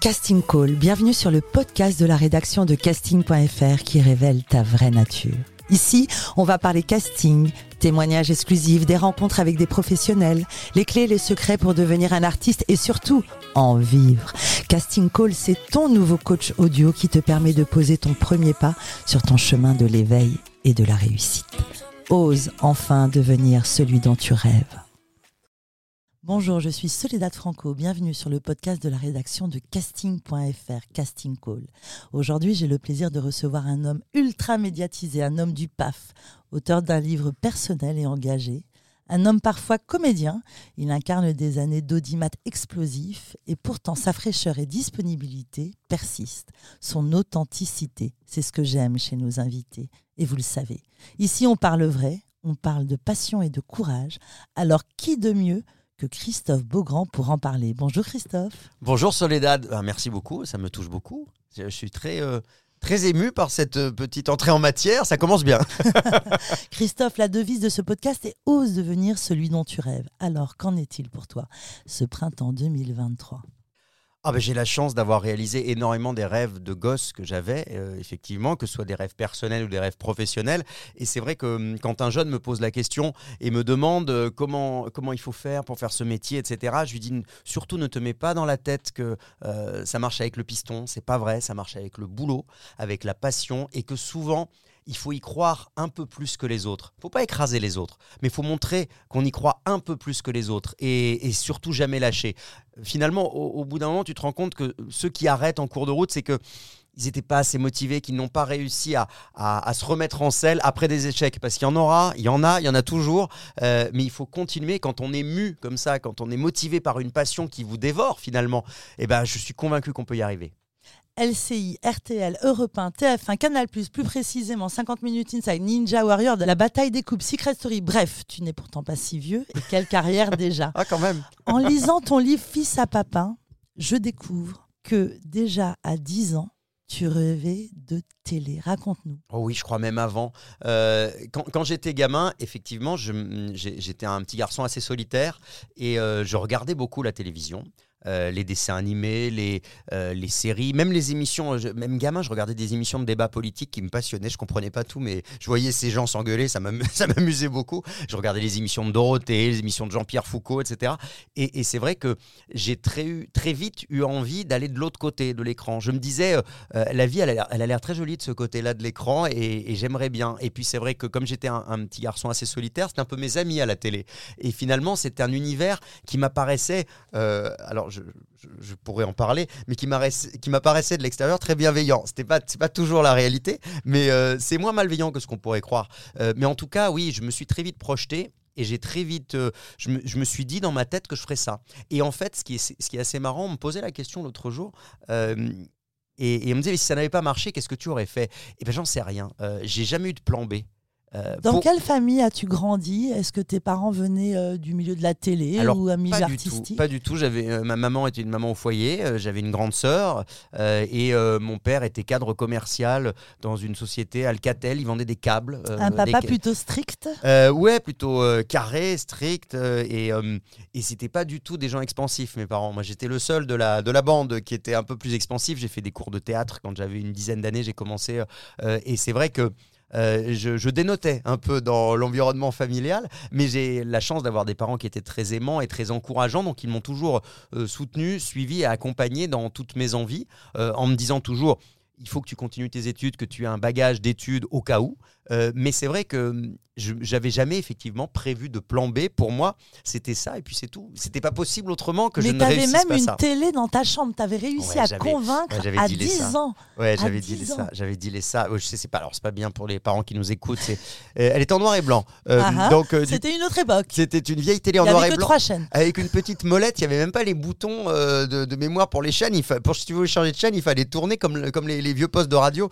Casting Call, bienvenue sur le podcast de la rédaction de casting.fr qui révèle ta vraie nature. Ici, on va parler casting, témoignages exclusifs, des rencontres avec des professionnels, les clés les secrets pour devenir un artiste et surtout en vivre. Casting Call, c'est ton nouveau coach audio qui te permet de poser ton premier pas sur ton chemin de l'éveil et de la réussite. Ose enfin devenir celui dont tu rêves. Bonjour, je suis Soledad Franco. Bienvenue sur le podcast de la rédaction de casting.fr, Casting Call. Aujourd'hui, j'ai le plaisir de recevoir un homme ultra médiatisé, un homme du PAF, auteur d'un livre personnel et engagé. Un homme parfois comédien, il incarne des années d'audimat explosif et pourtant sa fraîcheur et disponibilité persistent. Son authenticité, c'est ce que j'aime chez nos invités. Et vous le savez, ici on parle vrai, on parle de passion et de courage. Alors qui de mieux que Christophe Beaugrand pour en parler. Bonjour Christophe. Bonjour Soledad, ah, merci beaucoup, ça me touche beaucoup. Je suis très, euh, très ému par cette euh, petite entrée en matière, ça commence bien. Christophe, la devise de ce podcast est Ose devenir celui dont tu rêves. Alors, qu'en est-il pour toi ce printemps 2023 ah ben, j'ai la chance d'avoir réalisé énormément des rêves de gosse que j'avais, euh, effectivement, que ce soit des rêves personnels ou des rêves professionnels. Et c'est vrai que hum, quand un jeune me pose la question et me demande euh, comment, comment il faut faire pour faire ce métier, etc., je lui dis surtout ne te mets pas dans la tête que euh, ça marche avec le piston. C'est pas vrai, ça marche avec le boulot, avec la passion et que souvent il faut y croire un peu plus que les autres. Il faut pas écraser les autres, mais il faut montrer qu'on y croit un peu plus que les autres et, surtout jamais lâcher. Finalement, au, bout d'un moment, tu te rends compte que ceux qui arrêtent en cours de route, c'est que ils n'étaient pas assez motivés, qu'ils n'ont pas réussi à, se remettre en selle après des échecs. Parce qu'il y en aura, il y en a, il y en a toujours. Euh, mais il faut continuer. Quand on est mu comme ça, quand on est motivé par une passion qui vous dévore finalement, eh ben, je suis convaincu qu'on peut y arriver. LCI, RTL, Europe 1, TF1, Canal+, plus précisément 50 minutes inside, Ninja Warrior, de la bataille des coupes, Secret Story. Bref, tu n'es pourtant pas si vieux et quelle carrière déjà. Ah quand même. En lisant ton livre Fils à papa, je découvre que déjà à 10 ans, tu rêvais de télé. Raconte-nous. Oh oui, je crois même avant. Euh, quand, j'étais gamin, effectivement, j'étais un petit garçon assez solitaire et euh, je regardais beaucoup la télévision. Euh, les dessins animés, les, euh, les séries, même les émissions. même gamin, je regardais des émissions de débat politique qui me passionnaient. Je comprenais pas tout, mais je voyais ces gens s'engueuler, ça m'amusait beaucoup. Je regardais les émissions de Dorothée, les émissions de Jean-Pierre Foucault, etc. Et, c'est vrai que j'ai très, très vite eu envie d'aller de l'autre côté de l'écran. Je me disais, euh, la vie, elle a l'air très jolie de ce côté-là de l'écran et, j'aimerais bien. Et puis c'est vrai que comme j'étais un, un, petit garçon assez solitaire, c'était un peu mes amis à la télé. Et finalement, c'était un univers qui m'apparaissait. alors, je, pourrais en parler, mais qui m'apparaissait de l'extérieur très bienveillant. Ce n'est pas, toujours la réalité, mais euh, c'est moins malveillant que ce qu'on pourrait croire. Euh, mais en tout cas, oui, je me suis très vite projeté et j'ai très vite, euh, je, me, suis dit dans ma tête que je ferais ça. Et en fait, ce qui est, assez marrant, on me posait la question l'autre jour. Et, on me disait, si ça n'avait pas marché, qu'est-ce que tu aurais fait? Eh bien, j'en sais rien. j'ai jamais eu de plan B. Euh, Dans quelle famille as-tu grandi? Est-ce que tes parents venaient euh, du milieu de la télé ou un milieu pas artistique du tout, Pas du tout. J'avais euh, ma maman était une maman au foyer. j'avais une grande sœur et mon père était cadre commercial dans une société Alcatel. Il vendait des câbles. un papa plutôt strict? Ouais, plutôt carré, strict et et c'était pas du tout des gens expansifs. Mes parents. Moi, j'étais le seul de la de la bande qui était un peu plus expansif. J'ai fait des cours de théâtre quand j'avais une dizaine d'années. J'ai commencé et c'est vrai que euh, je, dénotais un peu dans l'environnement familial, mais j'ai la chance d'avoir des parents qui étaient très aimants et très encourageants, donc ils m'ont toujours euh, soutenu, suivi et accompagné dans toutes mes envies, euh, en me disant toujours il faut que tu continues tes études, que tu aies un bagage d'études au cas où. Mais c'est vrai que j'avais jamais effectivement prévu de plan B. Pour moi, c'était ça et puis c'est tout. C'était pas possible autrement que je ne réussisse pas ça. Mais tu avais même une télé dans ta chambre. Tu avais réussi à convaincre à 10 ans. Ouais, j'avais dit ça. J'avais dit ça. je sais, c'est pas. Alors c'est pas bien pour les parents qui nous écoutent. C'est, euh, elle est en noir et blanc. Euh, ah ah. donc euh, c'était une autre époque. C'était une vieille télé en noir et blanc. Trois chaînes. Avec une petite molette. Il y avait même pas les boutons de, mémoire pour les chaînes. Il pour si tu veux changer de chaîne, il fallait tourner comme comme les, vieux postes de radio.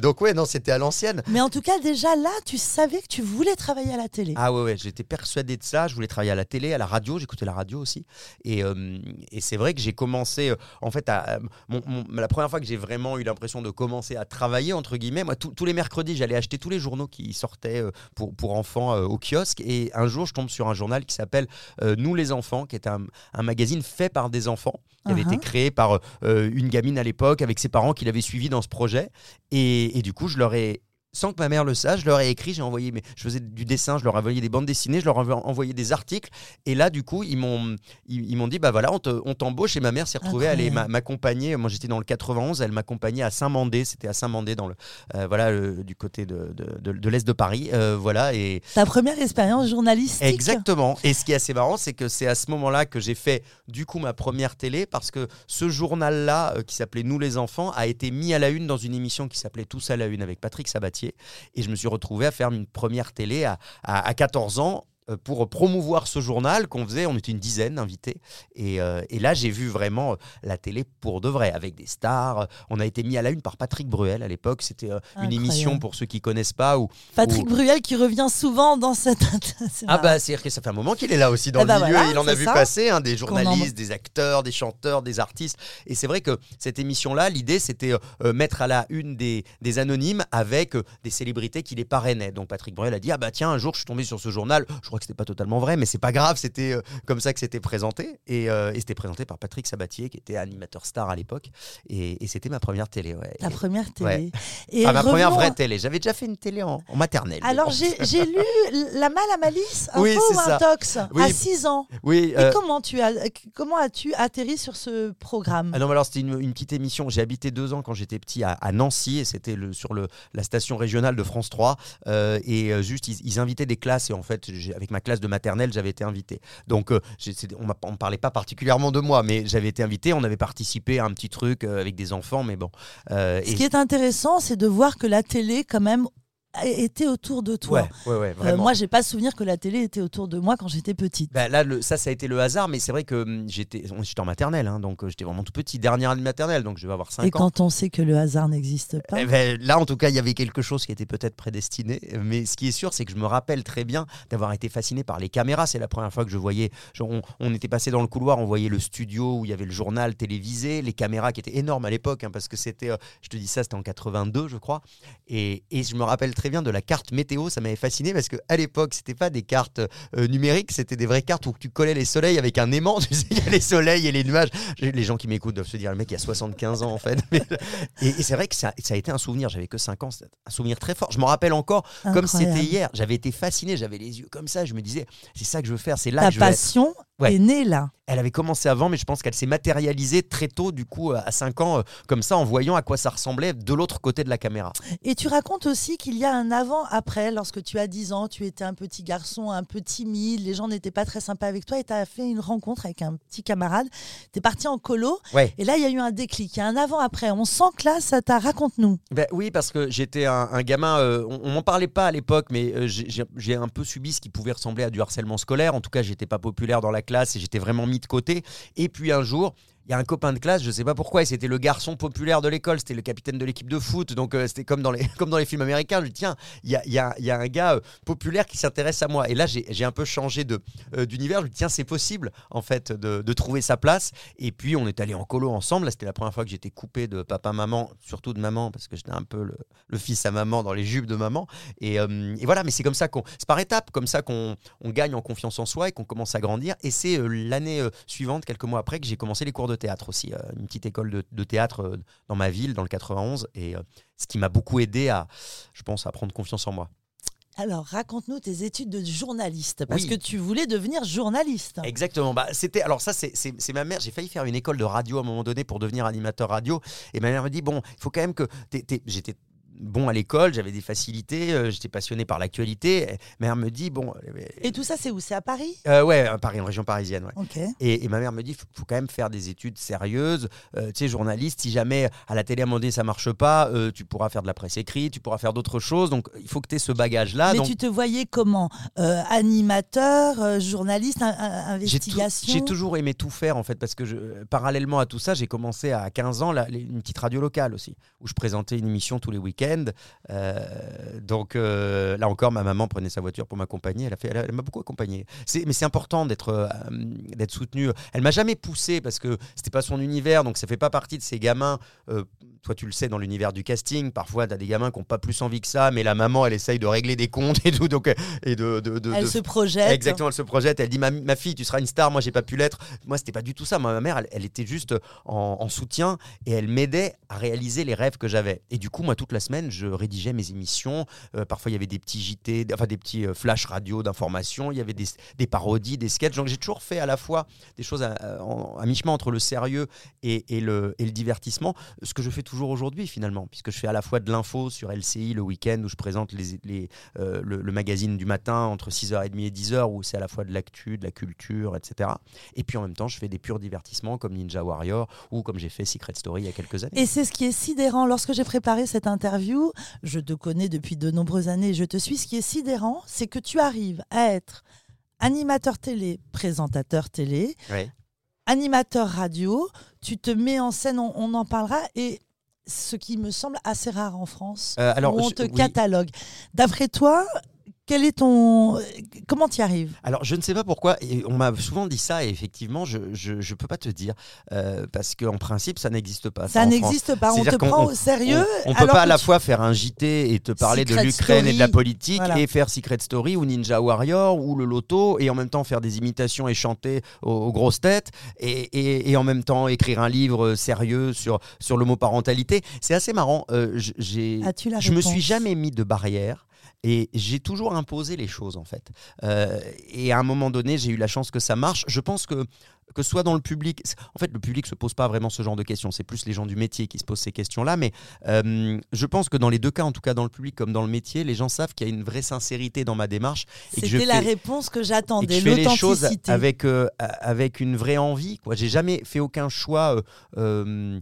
donc ouais, non, c'était à l'ancienne. Mais en tout cas, déjà là, tu savais que tu voulais travailler à la télé. Ah ouais, ouais j'étais persuadé de ça. Je voulais travailler à la télé, à la radio. J'écoutais la radio aussi. Et, euh, et c'est vrai que j'ai commencé, euh, en fait, à, mon, mon- la première fois que j'ai vraiment eu l'impression de commencer à travailler, entre guillemets, moi, tous- tous les mercredis, j'allais acheter tous les journaux qui sortaient euh, pour, pour enfants au kiosque. Et un jour, je tombe sur un journal qui s'appelle Nous les enfants, qui est un, un magazine fait par des enfants, qui avait Uh-huh. été créé par euh, une gamine à l'époque avec ses parents qui l'avaient suivi dans ce projet. Et, et du coup, je leur ai. Sans que ma mère le sache, je leur ai écrit, j'ai envoyé, mes, je faisais du dessin, je leur ai envoyé des bandes dessinées, je leur ai envoyé des articles. Et là, du coup, ils m'ont, ils, ils m'ont dit, bah voilà, on, te- on t'embauche. Et ma mère s'est retrouvée à aller Incroyable. m'a- m'accompagner. Moi, j'étais dans le 91, elle m'accompagnait à Saint-Mandé. C'était à Saint-Mandé, dans le, euh, voilà, le- du côté de, de, de- de l'est de Paris. Euh, voilà. Et, Ta première expérience journalistique. Exactement. Et ce qui est assez marrant, c'est que c'est à ce moment-là que j'ai fait du coup ma première télé parce que ce journal-là, euh, qui s'appelait Nous les enfants, a été mis à la une dans une émission qui s'appelait Tous à la une avec Patrick Sabatier. Et je me suis retrouvé à faire une première télé à, à- à 14 ans. Euh, Pour promouvoir ce journal qu'on faisait, on était une dizaine d'invités. Et, euh, et là, j'ai vu vraiment euh, la télé pour de vrai, avec des stars. On a été mis à la une par Patrick Bruel à l'époque. C'était euh, une émission, pour ceux qui connaissent pas, où Patrick Bruel qui revient souvent dans cette. Ah bah c'est-à-dire que ça fait un moment qu'il est là aussi dans Eh le bah milieu, voilà, il en a vu ça. passer hein, des en- journalistes, des acteurs, des chanteurs, des artistes. Et c'est vrai que cette émission-là, l'idée c'était euh, mettre à la une des, des anonymes avec des célébrités qui les parrainaient. Donc Patrick Bruel a dit ah bah tiens un jour je suis tombé sur ce journal, je crois que c'était pas totalement vrai, mais c'est pas grave, c'était euh, comme ça que c'était présenté et, euh, et c'était présenté par Patrick Sabatier qui était animateur star à l'époque et, et c'était ma première télé. Ouais. Ta Et- première télé. Ouais. Et ah, ma première vraie télé. J'avais déjà fait une télé en, en maternelle. Alors j'ai lu La Mal à Malice, un Oui, ou un tox, Oui. à 6 ans. oui. Et euh, comment, tu as, comment as-tu atterri sur ce programme? Ah non, mais alors c'était une, une petite émission. J'ai habité deux ans quand j'étais petit à, à Nancy et c'était le, sur le, la station régionale de France 3. euh, et juste, ils, ils invitaient des classes et en fait, j'ai- avec ma classe de maternelle, j'avais été invité. Donc, euh, on ne parlait pas particulièrement de moi, mais j'avais été invité. On avait participé à un petit truc euh, avec des enfants, mais bon. Euh, Ce qui est intéressant, c'est de voir que la télé, quand même, était autour de toi. Ouais, ouais, ouais, Euh, moi, j'ai pas souvenir que la télé était autour de moi quand j'étais petite. Bah, là, le- ça, ça a été le hasard, mais c'est vrai que hum, j'étais j'étais en maternelle, hein, donc euh, j'étais vraiment tout petit, dernière année de maternelle, donc je vais avoir 5 Et ans. quand on sait que le hasard n'existe pas. Eh ben, là, en tout cas, il y avait quelque chose qui était peut-être prédestiné. Mais ce qui est sûr, c'est que je me rappelle très bien d'avoir été fasciné par les caméras. C'est la première fois que je voyais. genre, on, on était passé dans le couloir, on voyait le studio où il y avait le journal télévisé, les caméras qui étaient énormes à l'époque, hein, parce que c'était, euh, je te dis ça, c'était en 82, je crois. Et, et je me rappelle très bien de la carte météo. Ça m'avait fasciné parce que à l'époque, c'était pas des cartes euh, numériques, c'était des vraies cartes où tu collais les soleils avec un aimant. Tu sais, il y a les soleils et les nuages. Les gens qui m'écoutent doivent se dire, le mec, il y a 75 ans en fait. Et, et c'est vrai que ça, ça a été un souvenir. J'avais que 5 ans, c'était un souvenir très fort. Je m'en rappelle encore comme c'était hier. J'avais été fasciné, j'avais les yeux comme ça. Je me disais, c'est ça que je veux faire, c'est là Ta que je veux être. Ouais. est née là. Elle avait commencé avant, mais je pense qu'elle s'est matérialisée très tôt, du coup, à 5 ans, euh, comme ça, en voyant à quoi ça ressemblait de l'autre côté de la caméra. Et tu racontes aussi qu'il y a un avant-après, lorsque tu as 10 ans, tu étais un petit garçon un peu timide, les gens n'étaient pas très sympas avec toi et tu as fait une rencontre avec un petit camarade. Tu es parti en colo Ouais. et là, il y a eu un déclic, il y a un avant-après. On sent que là, ça t'a raconte-nous. Ben oui, parce que j'étais un, un gamin, euh, on, on m'en parlait pas à l'époque, mais euh, j'ai un peu subi ce qui pouvait ressembler à du harcèlement scolaire. En tout cas, j'étais pas populaire dans la classe et j'étais vraiment mis de côté. Et puis un jour, il y a un copain de classe, je sais pas pourquoi, et c'était le garçon populaire de l'école, c'était le capitaine de l'équipe de foot, donc euh, c'était comme dans les comme dans les films américains. Je dis tiens, il y a, y a- y a un gars euh, populaire qui s'intéresse à moi. Et là, j'ai un peu changé euh, d'univers. Je me dis tiens, c'est possible en fait de, de trouver sa place. Et puis on est allé en colo ensemble. Là, c'était la première fois que j'étais coupé de papa, maman, surtout de maman, parce que j'étais un peu le, fils à maman dans les jupes de maman. Et, euh, et voilà, mais c'est comme ça qu'on, c'est par étapes, comme ça qu'on on gagne en confiance en soi et qu'on commence à grandir. Et c'est euh, l'année euh, suivante, quelques mois après, que j'ai commencé les cours de théâtre aussi, euh, une petite école de, de théâtre euh, dans ma ville, dans le 91, et euh, ce qui m'a beaucoup aidé à, je pense, à prendre confiance en moi. Alors, raconte-nous tes études de journaliste, parce Oui. que tu voulais devenir journaliste. Exactement. Bah, c'était alors ça, c'est- ma mère. J'ai failli faire une école de radio à un moment donné pour devenir animateur radio, et ma mère me dit bon, il faut quand même que j'étais bon à l'école, j'avais des facilités, euh, j'étais passionné par l'actualité. Ma mère me dit bon, euh, Et tout ça, c'est où? C'est à Paris? Euh, ouais, à Paris, en région parisienne, ouais. Et, et ma mère me dit, faut, faut quand même faire des études sérieuses. Euh, tu sais, journaliste, si jamais à la télé à un moment donné ça marche pas, tu pourras faire de la presse écrite, tu pourras faire d'autres choses. Donc il faut que tu aies ce bagage-là. Mais donc, tu te voyais comment? Animateur, journaliste, un- un- investigation? j'ai toujours aimé tout faire en fait parce que je, parallèlement à tout ça, j'ai commencé à 15 ans une petite radio locale aussi où je présentais une émission tous les week-ends week-end. donc là encore, ma maman prenait sa voiture pour m'accompagner. Elle a fait, elle, m'a beaucoup accompagné. Mais c'est important d'être d'être soutenu. Elle m'a jamais poussé parce que c'était pas son univers, donc ça fait pas partie de ces gamins toi tu le sais dans l'univers du casting, parfois tu as des gamins qui n'ont pas plus envie que ça, mais la maman elle essaye de régler des comptes et tout. Donc, et de, elle se projette. Exactement, elle se projette. Elle dit ma, ma fille, tu seras une star, moi j'ai pas pu l'être. Moi c'était pas du tout ça. ma mère, elle, était juste en, soutien et elle m'aidait à réaliser les rêves que j'avais. Et du coup, moi toute la semaine, je rédigeais mes émissions. Euh, parfois il y avait des petits JT, enfin des petits euh, flash radio d'information, il y avait des, parodies, des sketchs. Donc j'ai toujours fait à la fois des choses à, mi-chemin entre le sérieux et, le, le divertissement. Ce que je fais toujours aujourd'hui finalement, puisque je fais à la fois de l'info sur LCI le week-end où je présente euh, le, magazine du matin entre 6h30 et 10h où c'est à la fois de l'actu, de la culture, etc. Et puis en même temps, je fais des purs divertissements comme Ninja Warrior ou comme j'ai fait Secret Story il y a quelques années. Et c'est ce qui est sidérant. Lorsque j'ai préparé cette interview, je te connais depuis de nombreuses années, je te suis. Ce qui est sidérant, c'est que tu arrives à être animateur télé, présentateur télé, animateur radio, tu te mets en scène, on, on en parlera, et ce qui me semble assez rare en France, euh, alors, où on te catalogue. D'après toi, quel est ton comment tu y arrives? Alors je ne sais pas pourquoi et on m'a souvent dit ça et effectivement je je, peux pas te dire euh, parce qu'en principe ça n'existe pas. Ça, n'existe pas. On te prend au sérieux. On, ne peut pas à la fois faire un JT et te parler de l'Ukraine et de la politique et faire Secret Story ou Ninja Warrior ou le Loto et en même temps faire des imitations et chanter aux, grosses têtes et, et, en même temps écrire un livre sérieux sur sur l'homoparentalité. C'est assez marrant. Euh, j'ai je me suis jamais mis de barrière. Et j'ai toujours imposé les choses, en fait. Euh, et à un moment donné, j'ai eu la chance que ça marche. Je pense que que ce soit dans le public, en fait, le public se pose pas vraiment ce genre de questions. C'est plus les gens du métier qui se posent ces questions-là. Mais euh, je pense que dans les deux cas, en tout cas dans le public comme dans le métier, les gens savent qu'il y a une vraie sincérité dans ma démarche. C'était la réponse que j'attendais. Je fais les choses avec euh, avec une vraie envie. J'ai jamais fait aucun choix. Euh,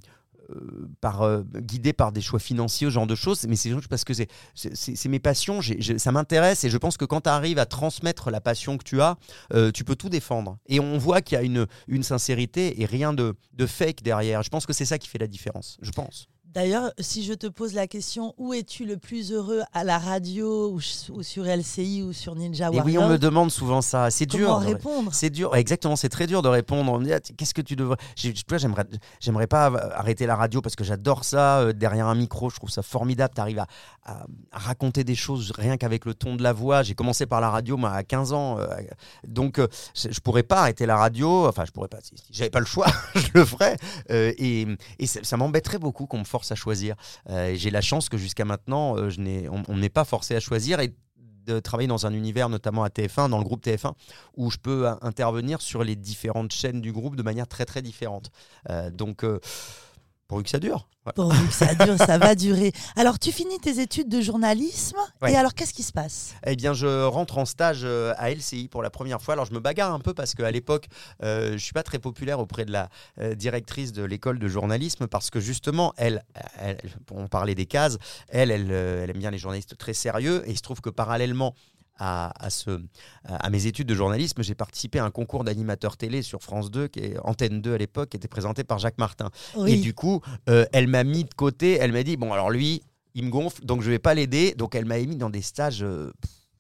par, euh, guidé par des choix financiers, ce genre de choses, mais c'est parce que c'est mes passions, ça m'intéresse et je pense que quand tu arrives à transmettre la passion que tu as, euh, tu peux tout défendre. Et on voit qu'il y a une, une sincérité et rien de, de fake derrière. Je pense que c'est ça qui fait la différence, je pense. D'ailleurs, si je te pose la question, où es-tu le plus heureux à la radio ou, sur LCI ou sur Ninja Warrior Et oui, on me demande souvent ça. C'est dur. répondre? C'est dur. Exactement, c'est très dur de répondre. On me dit, ah, qu'est-ce que tu devrais J'aimerais, j'aimerais pas arrêter la radio parce que j'adore ça. Euh, derrière un micro, je trouve ça formidable. Tu arrives à, raconter des choses rien qu'avec le ton de la voix. J'ai commencé par la radio moi, à 15 ans. Euh, donc, euh, je, ne pourrais pas arrêter la radio. Enfin, je pourrais pas. Si, j'avais pas le choix, je le ferais. et, ça, ça m'embêterait beaucoup qu'on me force à choisir. Euh, j'ai la chance que jusqu'à maintenant, euh, je on n'est pas forcé à choisir et de travailler dans un univers, notamment à TF1, dans le groupe TF1, où je peux intervenir sur les différentes chaînes du groupe de manière très très différente. Euh, donc pourvu que ça dure. Pourvu que ça dure, ça va durer. Alors, tu finis tes études de journalisme, et alors qu'est-ce qui se passe? Eh bien, je rentre en stage euh, à LCI pour la première fois. Alors, je me bagarre un peu parce qu'à l'époque, euh, je ne suis pas très populaire auprès de la euh, directrice de l'école de journalisme parce que justement, elle, on parlait des cases, elle, elle, elle aime bien les journalistes très sérieux, et il se trouve que parallèlement à, ce, à mes études de journalisme, j'ai participé à un concours d'animateur télé sur France 2, qui est Antenne 2 à l'époque, qui était présenté par Jacques Martin. Et du coup, euh, elle m'a mis de côté, elle m'a dit, bon alors lui, il me gonfle, donc je vais pas l'aider. Donc elle m'a mis dans des stages... Euh,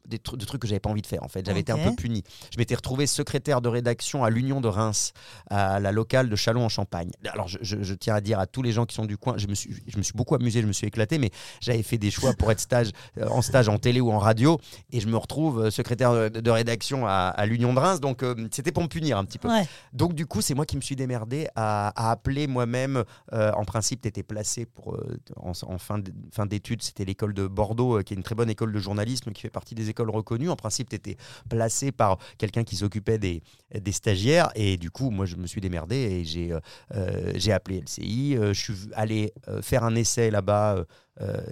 des de trucs que j'avais pas envie de faire en fait. J'avais été un peu puni. Je m'étais retrouvé secrétaire de rédaction à l'Union de Reims, à la locale de Chalon en Champagne. Alors je, tiens à dire à tous les gens qui sont du coin, je me suis, je me suis beaucoup amusé, je me suis éclaté, mais j'avais fait des choix pour être stage, euh, en stage en télé ou en radio, et je me retrouve euh, secrétaire de, rédaction à, l'Union de Reims, donc euh, c'était pour me punir un petit peu. Donc du coup, c'est moi qui me suis démerdé à, appeler moi-même. en principe, tu étais placé pour, en, en, fin d'études, c'était l'école de Bordeaux, qui est une très bonne école de journalisme, qui fait partie des école reconnue. En principe, tu étais placé par quelqu'un qui s'occupait des, des, stagiaires. Et du coup, moi, je me suis démerdé et j'ai euh, euh, j'ai appelé LCI. Euh, je suis allé faire un essai là-bas.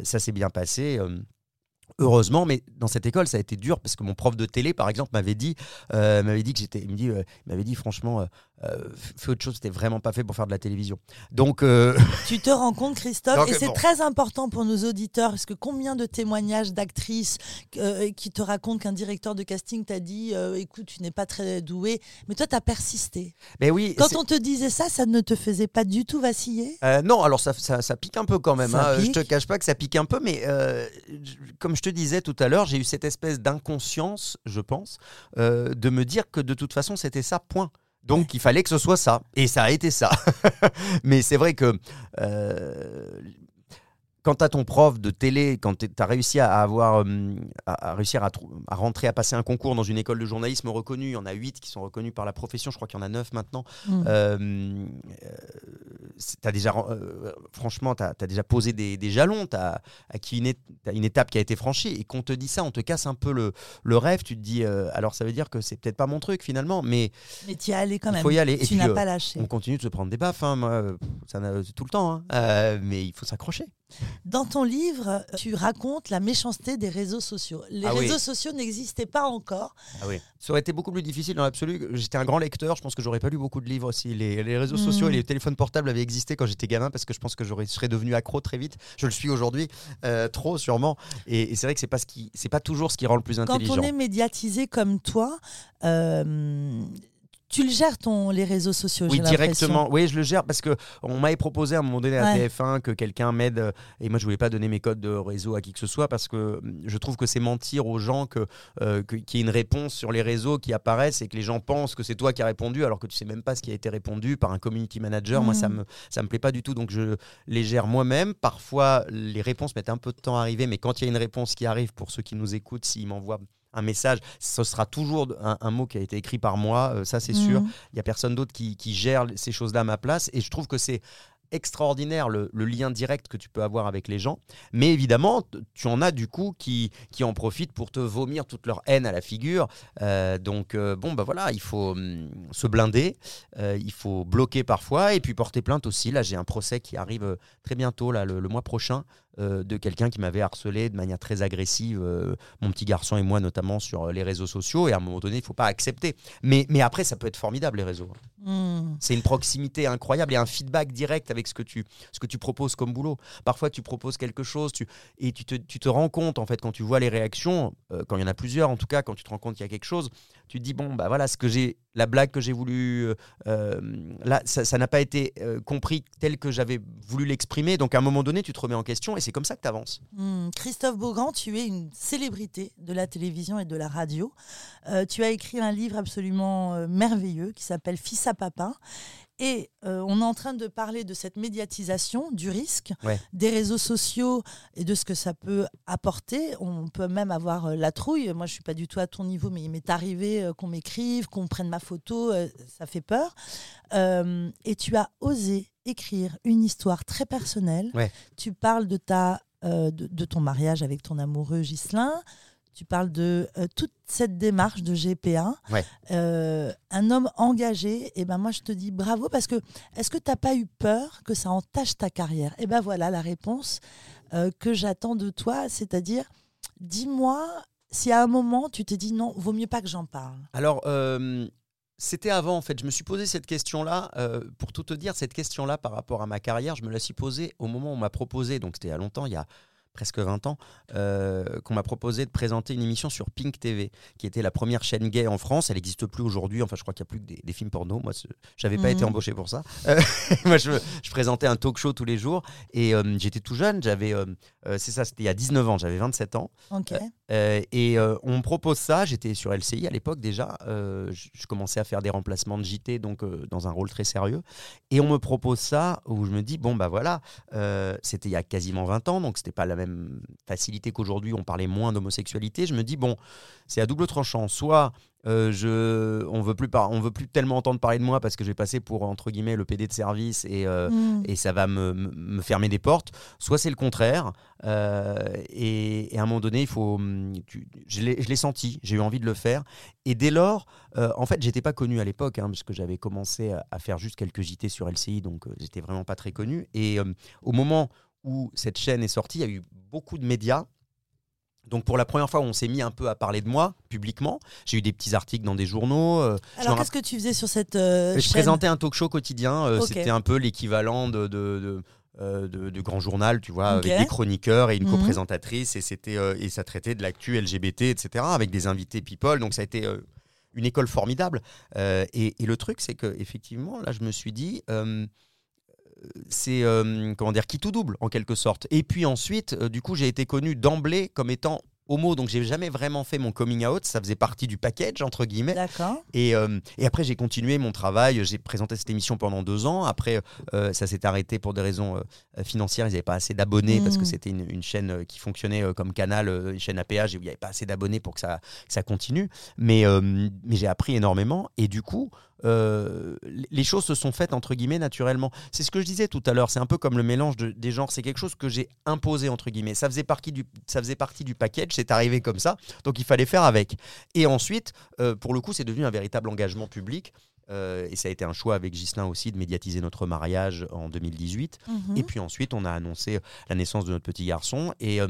ça s'est bien passé Heureusement, mais dans cette école, ça a été dur parce que mon prof de télé, par exemple, m'avait dit, m'avait dit que j'étais, il dit, m'avait dit franchement, euh, fais autre chose, c'était vraiment pas fait pour faire de la télévision. Donc, euh, Tu te rends compte, Christophe, Donc, et c'est bon. très important pour nos auditeurs, parce que combien de témoignages d'actrices euh, qui te racontent qu'un directeur de casting t'a dit euh, écoute, tu n'es pas très doué, mais toi, tu as persisté. mais oui. Quand on te disait ça, ça ne te faisait pas du tout vaciller? Euh, non, alors ça, ça, ça pique un peu quand même. Hein. Je te cache pas que ça pique un peu, mais euh, comme je te disais tout à l'heure, j'ai eu cette espèce d'inconscience, je pense, euh, de me dire que de toute façon c'était ça, point. Donc il fallait que ce soit ça. Et ça a été ça. mais c'est vrai que euh, quand tu as ton prof de télé, quand tu as réussi à avoir euh, à, à réussir à, rentrer, à passer un concours dans une école de journalisme reconnue, il y en a 8 qui sont reconnus par la profession, je crois qu'il y en a 9 maintenant. Mm. Euh, as déjà, euh, franchement, tu as, déjà posé des, des jalons, tu as acquis une, é- t'as une étape qui a été franchie, et qu'on te dit ça, on te casse un peu le, le rêve, tu te dis, euh, alors ça veut dire que c'est peut-être pas mon truc finalement, mais Mais tu y allé quand il même. faut y aller. Et Tu n'as euh, pas lâché. on continue de se prendre des baffes, hein, moi, euh, ça tout le temps, hein. Euh, mais il faut s'accrocher. Dans ton livre, tu racontes la méchanceté des réseaux sociaux. Les Ah oui. réseaux sociaux n'existaient pas encore. Ça aurait été beaucoup plus difficile dans l'absolu. J'étais un grand lecteur, je pense que j'aurais pas lu beaucoup de livres aussi. Les, les réseaux Mm. sociaux et les téléphones portables avaient existé quand j'étais gamin parce que je pense que j'aurais- je serais devenu accro très vite. Je le suis aujourd'hui, euh, trop sûrement. Et, et c'est vrai que c'est pas, ce qui- c'est pas toujours ce qui rend le plus Quand intelligent. on est médiatisé comme toi, euh, tu le gères ton, les réseaux sociaux. Oui, directement. Oui, je le gère parce que on m'avait proposé à un moment donné à Ouais. TF1 que quelqu'un m'aide euh, et moi je voulais pas donner mes codes de réseau à qui que ce soit parce que hum, je trouve que c'est mentir aux gens que euh, qu'il y ait une réponse sur les réseaux qui apparaissent et que les gens pensent que c'est toi qui as répondu alors que tu sais même pas ce qui a été répondu par un community manager. Moi ça Mhm. me ça me plaît pas du tout donc je les gère moi-même. Parfois les réponses mettent un peu de temps à arriver mais quand il y a une réponse qui arrive pour ceux qui nous écoutent s'ils m'envoient un message, ce sera toujours un, un mot qui a été écrit par moi, euh, ça c'est sûr. Mhm. Il n'y a personne d'autre qui, qui gère ces choses-là à ma place. Et je trouve que c'est extraordinaire le, le lien direct que tu peux avoir avec les gens. Mais évidemment, tu en as du coup qui, qui en profitent pour te vomir toute leur haine à la figure. Euh, donc, euh, bon, bah voilà, il faut hum, se blinder, euh, il faut bloquer parfois et puis porter plainte aussi. Là, j'ai un procès qui arrive très bientôt, là, le, le mois prochain, euh, de quelqu'un qui m'avait harcelé de manière très agressive, euh, mon petit garçon et moi notamment sur euh, les réseaux sociaux. Et à un moment donné, il ne faut pas accepter. Mais, mais après, ça peut être formidable, les réseaux. Mhm. C'est une proximité incroyable et un feedback direct avec ce que tu, ce que tu proposes comme boulot. Parfois, tu proposes quelque chose tu, et tu te, tu te rends compte, en fait, quand tu vois les réactions, euh, quand il y en a plusieurs, en tout cas, quand tu te rends compte qu'il y a quelque chose, tu te dis, bon, bah voilà, ce que j'ai, la blague que j'ai voulu, euh, euh, là, ça n'a pas été euh, compris tel que j'avais voulu l'exprimer. Donc, à un moment donné, tu te remets en question et c'est comme ça que tu avances. Hmm, Christophe Beaugrand, tu es une célébrité de la télévision et de la radio. Tu as écrit un livre absolument merveilleux qui s'appelle Fils à papa. Et euh, on est en train de parler de cette médiatisation, du risque, Ouais. des réseaux sociaux et de ce que ça peut apporter. On peut même avoir euh, la trouille. Moi, je suis pas du tout à ton niveau, mais il m'est arrivé euh, qu'on m'écrive, qu'on prenne ma photo. ça fait peur. Et tu as osé écrire une histoire très personnelle. Ouais. Tu parles de, ta, euh, de, de ton mariage avec ton amoureux Ghislain. Tu parles de euh, toute cette démarche de GP1. Ouais. Euh, un homme engagé, et ben moi je te dis bravo parce que est-ce que tu n'as pas eu peur que ça entache ta carrière? Et ben voilà la réponse euh, que j'attends de toi, c'est-à-dire dis-moi si à un moment tu t'es dit non, vaut mieux pas que j'en parle. Alors, c'était avant, en fait. Je me suis posé cette question-là. euh, pour tout te dire, cette question-là par rapport à ma carrière, je me la suis posée au moment où on m'a proposé, donc c'était il y a longtemps, il y a presque 20 ans, euh, qu'on m'a proposé de présenter une émission sur Pink TV, qui était la première chaîne gay en France. Elle n'existe plus aujourd'hui. Enfin, je crois qu'il n'y a plus que des, des films porno. Moi, j'avais pas Mhm. été embauché pour ça. Euh, moi, je, je présentais un talk show tous les jours. Et euh, j'étais tout jeune. J'avais, c'est ça, c'était il y a 19 ans. J'avais 27 ans. Et on me propose ça, j'étais sur LCI à l'époque déjà, je, je commençais à faire des remplacements de JT, donc dans un rôle très sérieux. Et on me propose ça, où je me dis, bon bah voilà, c'était il y a quasiment 20 ans, donc c'était pas la même facilité qu'aujourd'hui, on parlait moins d'homosexualité. Je me dis, bon, c'est à double tranchant, soit euh, je, on veut plus par- on veut plus tellement entendre parler de moi parce que je vais passer pour entre guillemets le PD de service et, euh, Hmm. et ça va me, me- me fermer des portes. Soit c'est le contraire. euh, et, et à un moment donné, il faut. hum, tu- je l'ai je l'ai senti, j'ai eu envie de le faire. Et dès lors, en fait, j'étais pas connu à l'époque, hein, parce que j'avais commencé à, à faire juste quelques JT sur LCI, donc j'étais vraiment pas très connu. Et au moment où cette chaîne est sortie, il y a eu beaucoup de médias Donc pour la première fois, on s'est mis un peu à parler de moi publiquement. J'ai eu des petits articles dans des journaux. euh, Alors qu'est-ce que tu faisais sur cette euh, je chaîne présentais un talk show quotidien. euh. C'était un peu l'équivalent de, de, de, euh, de- de grand journal, tu vois, avec des chroniqueurs et une Mhm. co-présentatrice. Et, c'était, et ça traitait de l'actu LGBT, etc., avec des invités people. Donc ça a été une école formidable. Et, et le truc, c'est que effectivement, là, je me suis dit. C'est euh, comment qui tout double en quelque sorte. Et puis ensuite euh, du coup j'ai été connu d'emblée comme étant homo donc j'ai jamais vraiment fait mon coming out ça faisait partie du package entre guillemets D'accord. et, euh, et après, j'ai continué mon travail. J'ai présenté cette émission pendant deux ans. Après, euh, ça s'est arrêté pour des raisons euh, financières. Ils n'avaient pas assez d'abonnés parce que Mm. c'était une, une chaîne euh, qui fonctionnait euh, comme canal, euh, une chaîne à péage, et où il n'y avait pas assez d'abonnés pour que ça, que ça continue. Mais, euh, mais j'ai appris énormément. Et du coup, euh, les choses se sont faites entre guillemets naturellement. C'est ce que je disais tout à l'heure. C'est un peu comme le mélange de- des genres. C'est quelque chose que j'ai imposé entre guillemets. Ça faisait partie du, ça faisait partie du package. C'est arrivé comme ça. Donc il fallait faire avec. Et ensuite, euh, pour le coup, c'est devenu un véritable engagement public. Euh, et ça a été un choix avec Ghislain aussi de médiatiser notre mariage en 2018. Mhm. Et puis ensuite, on a annoncé la naissance de notre petit garçon. Et, euh,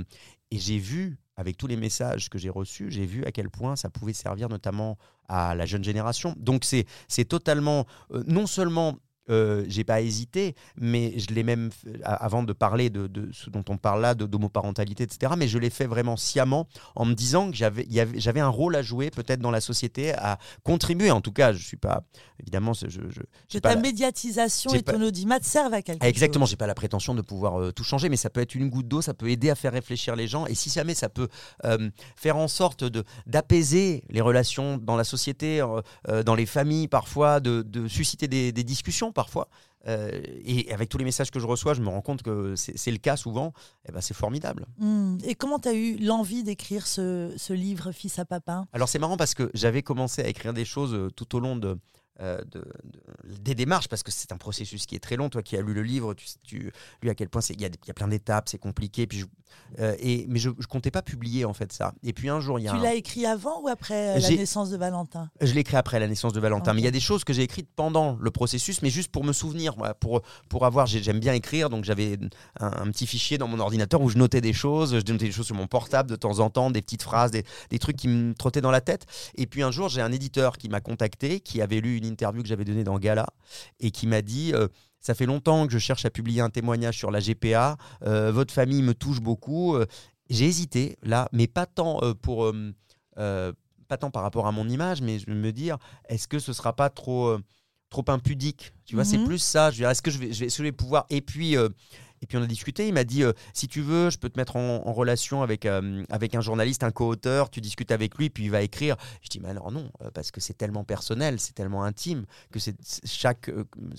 et j'ai vu, avec tous les messages que j'ai reçus, j'ai vu à quel point ça pouvait servir notamment à la jeune génération. Donc c'est c'est totalement, euh, non seulement... euh, j'ai pas hésité, mais je l'ai même, avant de parler de, de ce dont on parle là, d'homoparentalité, etc., mais je l'ai fait vraiment sciemment en me disant que j'avais un rôle à jouer peut-être dans la société, à contribuer. En tout cas, je suis pas, évidemment, je, je, Que ta la- médiatisation et pas- ton audimat servent à quelque ah, Exactement, chose. j'ai pas la prétention de pouvoir euh, tout changer, mais ça peut être une goutte d'eau, ça peut aider à faire réfléchir les gens, et si jamais ça peut euh, faire en sorte de d'apaiser les relations dans la société, dans les familles parfois, de, de susciter des, des discussions parfois. euh, et avec tous les messages que je reçois, je me rends compte que c'est le cas souvent. Et ben c'est formidable. Hmm. Et comment tu as eu l'envie d'écrire ce, ce livre Fils à papa? Alors c'est marrant parce que j'avais commencé à écrire des choses euh, tout au long de, euh, de- de- des démarches parce que c'est un processus qui est très long. Toi qui as lu le livre, tu, tu lu à quel point il y, y a plein d'étapes, c'est compliqué. Puis je, euh, et, mais je, je comptais pas publier en fait ça. Et puis un jour il y a Tu un- l'as écrit avant ou après euh, la naissance de Valentin? Je l'ai écrit après la naissance de Valentin, mais il y a des choses que j'ai écrites pendant le processus, mais juste pour me souvenir, pour, pour avoir, j'ai- j'aime bien écrire, donc j'avais un, un petit fichier dans mon ordinateur où je notais des choses, je notais des choses sur mon portable de temps en temps, des petites phrases, des, des trucs qui me trottaient dans la tête. Et puis un jour, j'ai un éditeur qui m'a contacté, qui avait lu une interview que j'avais donnée dans Gala, et qui m'a dit... euh, ça fait longtemps que je cherche à publier un témoignage sur la GPA. euh, votre famille me touche beaucoup. euh, j'ai hésité là, mais pas tant pour pas tant par rapport à mon image, mais je me dire, est-ce que ce sera pas trop, trop impudique? Tu vois, c'est Mhm. plus ça. Je veux dire, est-ce que je vais, je vais, est-ce que je vais pouvoir Et puis, euh, et puis on a discuté. Il m'a dit, euh, si tu veux, je peux te mettre en, relation avec, euh, avec un journaliste, un co-auteur. Tu discutes avec lui, puis il va écrire. Je dis, mais alors non, euh, parce que c'est tellement personnel, c'est tellement intime que c'est chaque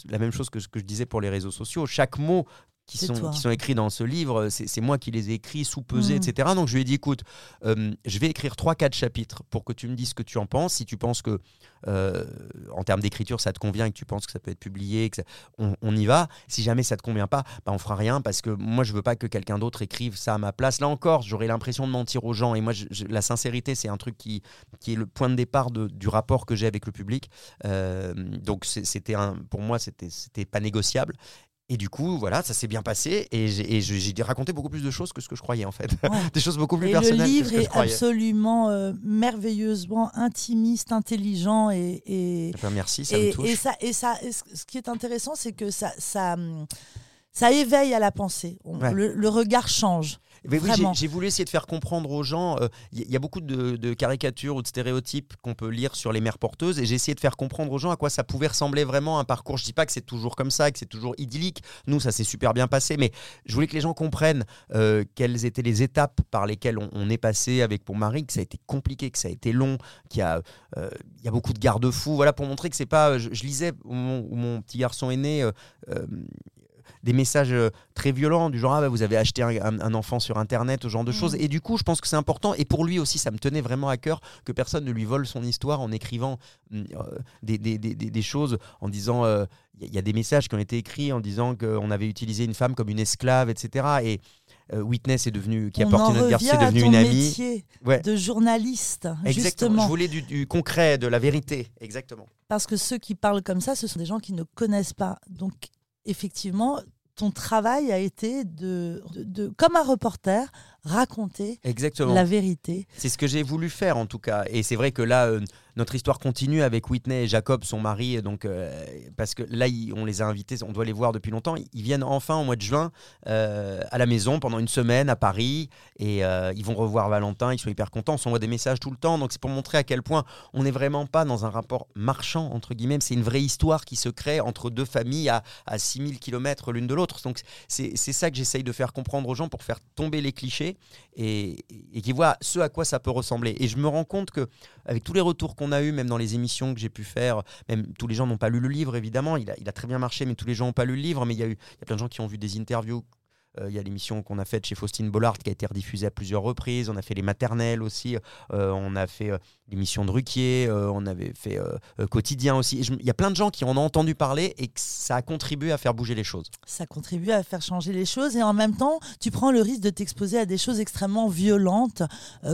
la même chose que ce que je disais pour les réseaux sociaux. Chaque mot qui sont, toi. qui sont écrits dans ce livre, c'est c'est moi qui les ai écrits, sous-pesés, Mhm. etc. Donc je lui ai dit, écoute, euh, je vais écrire 3-4 chapitres pour que tu me dises ce que tu en penses. Si tu penses que, euh, en termes d'écriture, ça te convient et que tu penses que ça peut être publié, que ça- on, on y va. Si jamais ça te convient pas, bah, on fera rien parce que moi, je veux pas que quelqu'un d'autre écrive ça à ma place. Là encore, j'aurais l'impression de mentir aux gens. Et moi, je- je- la sincérité, c'est un truc qui, qui est le point de départ de- du rapport que j'ai avec le public. Euh, donc c'était pour moi, c'était pas négociable. Et du coup, voilà, ça s'est bien passé et j'ai raconté beaucoup plus de choses que ce que je croyais en fait. Ouais. Des choses beaucoup plus Et le personnelles livre que ce que je est croyais. absolument euh, merveilleusement intimiste, intelligent et, et, Enfin, merci, ça et, me touche. et ça, et ça, ce qui est intéressant, c'est que ça, ça, ça éveille à la pensée. On- Ouais. le, le regard change. Mais oui, j'ai- voulu essayer de faire comprendre aux gens. Il y, y a beaucoup de, de caricatures ou de stéréotypes qu'on peut lire sur les mères porteuses, et j'ai essayé de faire comprendre aux gens à quoi ça pouvait ressembler vraiment un parcours. Je dis pas que c'est toujours comme ça, que c'est toujours idyllique. Nous, ça s'est super bien passé, mais je voulais que les gens comprennent euh, quelles étaient les étapes par lesquelles on, on est passé avec pour Marie, que ça a été compliqué, que ça a été long, qu'il y a, euh, il y a beaucoup de garde-fous. Voilà, pour montrer que c'est pas. Je, je lisais où mon petit garçon est né. Euh, euh, des messages euh, très violents du genre ah bah, vous avez acheté un, un- un enfant sur internet ce genre de Mm. choses et du coup je pense que c'est important et pour lui aussi ça me tenait vraiment à cœur que personne ne lui vole son histoire en écrivant mm, euh, des, des- des- des- des choses en disant euh, il y, a- il y a des messages qui ont été écrits en disant qu'on avait utilisé une femme comme une esclave etc et euh, Witness est devenu qui a On porté notre garçon à devenu une amie Ouais. de journaliste, exactement justement. je voulais du, du concret de la vérité exactement Parce que ceux qui parlent comme ça, ce sont des gens qui ne connaissent pas. Donc, effectivement, ton travail a été de, de, de comme un reporter, raconter Exactement. la vérité. C'est ce que j'ai voulu faire en tout cas. Et c'est vrai que là, euh, notre histoire continue avec Whitney et Jacob, son mari. Donc, euh, parce que là, on les a invités, on doit les voir depuis longtemps. Ils viennent enfin au mois de juin euh, à la maison pendant une semaine à Paris. Et euh, ils vont revoir Valentin. Ils sont hyper contents. On s'envoie des messages tout le temps. Donc, c'est pour montrer à quel point on n'est vraiment pas dans un rapport marchand, entre guillemets. C'est une vraie histoire qui se crée entre deux familles à, à 6000 km l'une de l'autre. Donc, c'est ça que j'essaye de faire comprendre aux gens pour faire tomber les clichés et, et qu'ils voient ce à quoi ça peut ressembler. Et je me rends compte que avec tous les retours qu'on a eu, même dans les émissions que j'ai pu faire, même tous les gens n'ont pas lu le livre évidemment. Il a, très bien marché, mais tous les gens n'ont pas lu le livre. Mais il y a eu, plein de gens qui ont vu des interviews. Euh, Il y a l'émission qu'on a faite chez Faustine Bollard qui a été rediffusée à plusieurs reprises. On a fait les maternelles aussi. Euh, on a fait euh, l'émission de Ruquier. on avait fait Quotidien aussi. Il y a plein de gens qui en ont entendu parler et que ça a contribué à faire bouger les choses. Ça contribue à faire changer les choses et en même temps, tu prends le risque de t'exposer à des choses extrêmement violentes,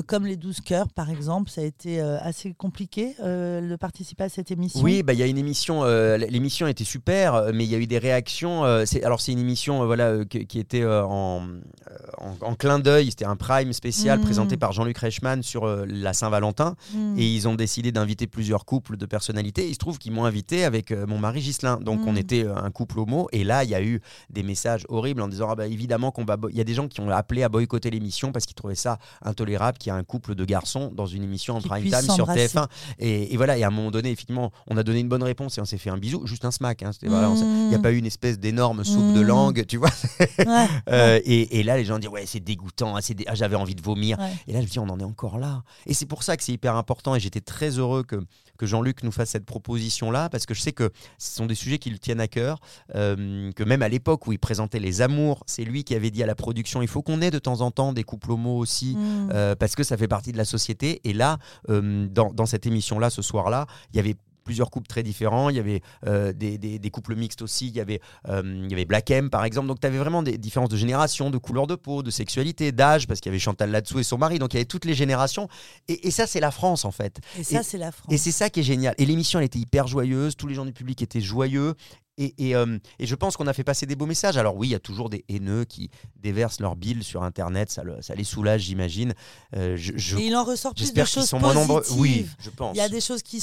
comme les 12 cœurs par exemple. Ça a été assez compliqué de participer à cette émission. Oui, bah il y a une émission. l'émission était super, mais il y a eu des réactions. alors c'est une émission, voilà, qui, qui était en, euh, en, en clin d'œil. C'était un prime spécial Mhm. présenté par Jean-Luc Reichmann sur euh, la Saint-Valentin. Mm. Et ils ont décidé d'inviter plusieurs couples de personnalités. Il se trouve qu'ils m'ont invité avec euh, mon mari Ghislain. Donc on Mm. était euh, un couple homo. Et là, il y a eu des messages horribles en disant ah bah, évidemment qu'on va. Il y a des gens qui ont appelé à boycotter l'émission parce qu'ils trouvaient ça intolérable qu'il y ait un couple de garçons dans une émission en prime time sur s'embrasser. TF1. Et, et voilà, et à un moment donné, effectivement, on a donné une bonne réponse et on s'est fait un bisou, juste un smack. hein. Voilà, Il n'y a Mm. pas eu une espèce d'énorme soupe de Mm. langue, tu vois. Ouais, Euh, et, et là, les gens disent Ouais, c'est dégoûtant, ah, dé- ah, j'avais envie de vomir. ouais. Et là, je me dis On en est encore là. Et c'est pour ça que c'est hyper important. Et j'étais très heureux que, que Jean-Luc nous fasse cette proposition-là, parce que je sais que ce sont des sujets qui le tiennent à cœur. euh, que même à l'époque où il présentait Les Amours, c'est lui qui avait dit à la production Il faut qu'on ait de temps en temps des couples homo aussi. Mm. Euh, parce que ça fait partie de la société. Et là, dans, dans cette émission-là, ce soir-là, il y avait plusieurs couples très différents. Il y avait euh, des, des- des couples mixtes aussi. Il y avait, euh, il y avait Black M, par exemple. Donc, tu avais vraiment des différences de génération, de couleur de peau, de sexualité, d'âge, parce qu'il y avait Chantal là-dessous et son mari. Donc, il y avait toutes les générations. Et, et ça, c'est la France, en fait. Et ça, c'est la France. Et c'est ça qui est génial. Et l'émission, elle était hyper joyeuse. Tous les gens du public étaient joyeux. Et, et, euh, et je pense qu'on a fait passer des beaux messages. Alors oui, il y a toujours des haineux qui déversent leur bile sur Internet. Ça, le- ça les soulage, j'imagine. Euh, je, je- Et il en ressort plus de J'espère qu'ils choses sont moins nombreux. positives. Oui, je pense. Il y a des choses qui,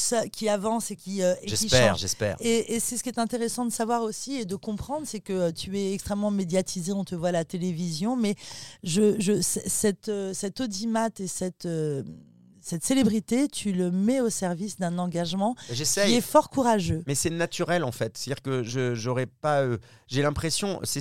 avancent et qui, euh, et J'espère, j'espère. Et, et c'est ce qui est intéressant de savoir aussi et de comprendre, c'est que euh, tu es extrêmement médiatisé, on te voit à la télévision, mais je, je, c- cette, cet audimat et cette, cette célébrité, tu le mets au service d'un engagement qui est fort courageux. Mais c'est naturel en fait. C'est-à-dire que j'aurais pas. euh, J'ai l'impression. ce-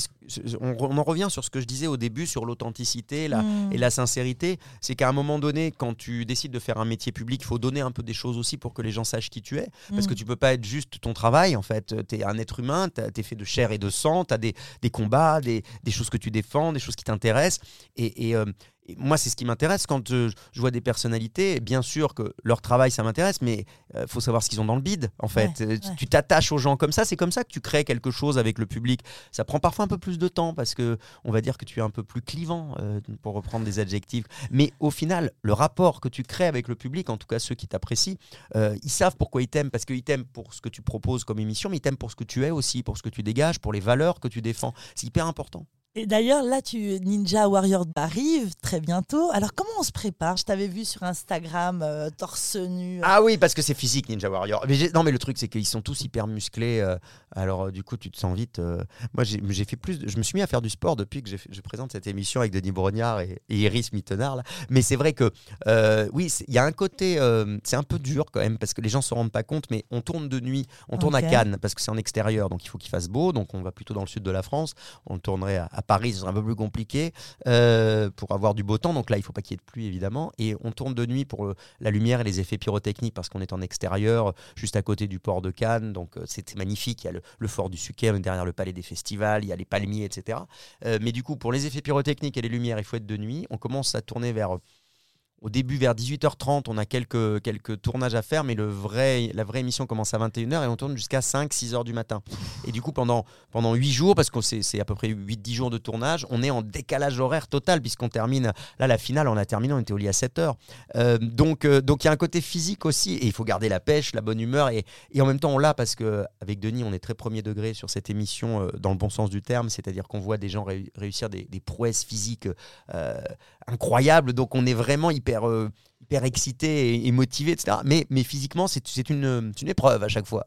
on, en revient sur ce que je disais au début sur l'authenticité la, Mm. et la sincérité. C'est qu'à un moment donné, quand tu décides de faire un métier public, il faut donner un peu des choses aussi pour que les gens sachent qui tu es. Parce Mm. que tu peux pas être juste ton travail en fait. Tu es un être humain, tu es fait de chair et de sang, tu as des, des combats, des, des choses que tu défends, des choses qui t'intéressent. Et, et, euh, et moi, c'est ce qui m'intéresse quand euh, je vois des personnalités. Bien sûr que leur travail, ça m'intéresse, mais il faut savoir ce qu'ils ont dans le bide en fait. Ouais, Euh, tu- ouais. Tu t'attaches aux gens comme ça, c'est comme ça que tu crées quelque chose avec le public. Ça prend parfois un peu plus de temps parce que on va dire que tu es un peu plus clivant, euh, pour reprendre des adjectifs. Mais au final, le rapport que tu crées avec le public, en tout cas ceux qui t'apprécient, euh, ils savent pourquoi ils t'aiment, parce qu'ils t'aiment pour ce que tu proposes comme émission, mais ils t'aiment pour ce que tu es aussi, pour ce que tu dégages, pour les valeurs que tu défends. C'est hyper important. Et d'ailleurs, là, tu Ninja Warrior arrive très bientôt. Alors, comment on se prépare? Je t'avais vu sur Instagram, euh, torse nu. Ah oui, parce que c'est physique Ninja Warrior. Mais non, mais le truc c'est qu'ils sont tous hyper musclés. euh, alors euh, du coup, tu te sens vite. euh, moi, j'ai fait plus. de- je me suis mis à faire du sport depuis que je présente cette émission avec Denis Brognard et, et Iris Mittenard. là. Mais c'est vrai que euh, oui, il y a un côté. euh, c'est un peu dur quand même parce que les gens se rendent pas compte. Mais on tourne de nuit. On tourne à Cannes parce que c'est en extérieur, donc il faut qu'il fasse beau. Donc on va plutôt dans le sud de la France. On tournerait à, à Paris, ce serait un peu plus compliqué euh, pour avoir du beau temps. Donc là, il faut pas qu'il y ait de pluie évidemment. Et on tourne de nuit pour la lumière et les effets pyrotechniques parce qu'on est en extérieur, juste à côté du port de Cannes. Donc euh, c'est magnifique. Il y a le, fort du Suquet, derrière le palais des festivals, il y a les palmiers, etc. Euh, mais du coup, pour les effets pyrotechniques et les lumières, il faut être de nuit. On commence à tourner vers au début, vers 18h30, on a quelques, quelques tournages à faire, mais le vrai, la vraie émission commence à 21h et on tourne jusqu'à 5-6h du matin. Et du coup, pendant, pendant 8 jours, parce que c'est à peu près 8-10 jours de tournage, on est en décalage horaire total, puisqu'on termine, là, la finale, on a terminé, on était au lit à 7h. Euh, donc, euh, donc il y a un côté physique aussi, et il faut garder la pêche, la bonne humeur, et, et en même temps, on l'a parce qu'avec Denis, on est très premier degré sur cette émission, euh, dans le bon sens du terme, c'est-à-dire qu'on voit des gens réussir des, des, prouesses physiques incroyables, donc on est vraiment hyper euh, hyper, excité et, motivé, etc. Mais, mais physiquement, c'est une, une épreuve à chaque fois.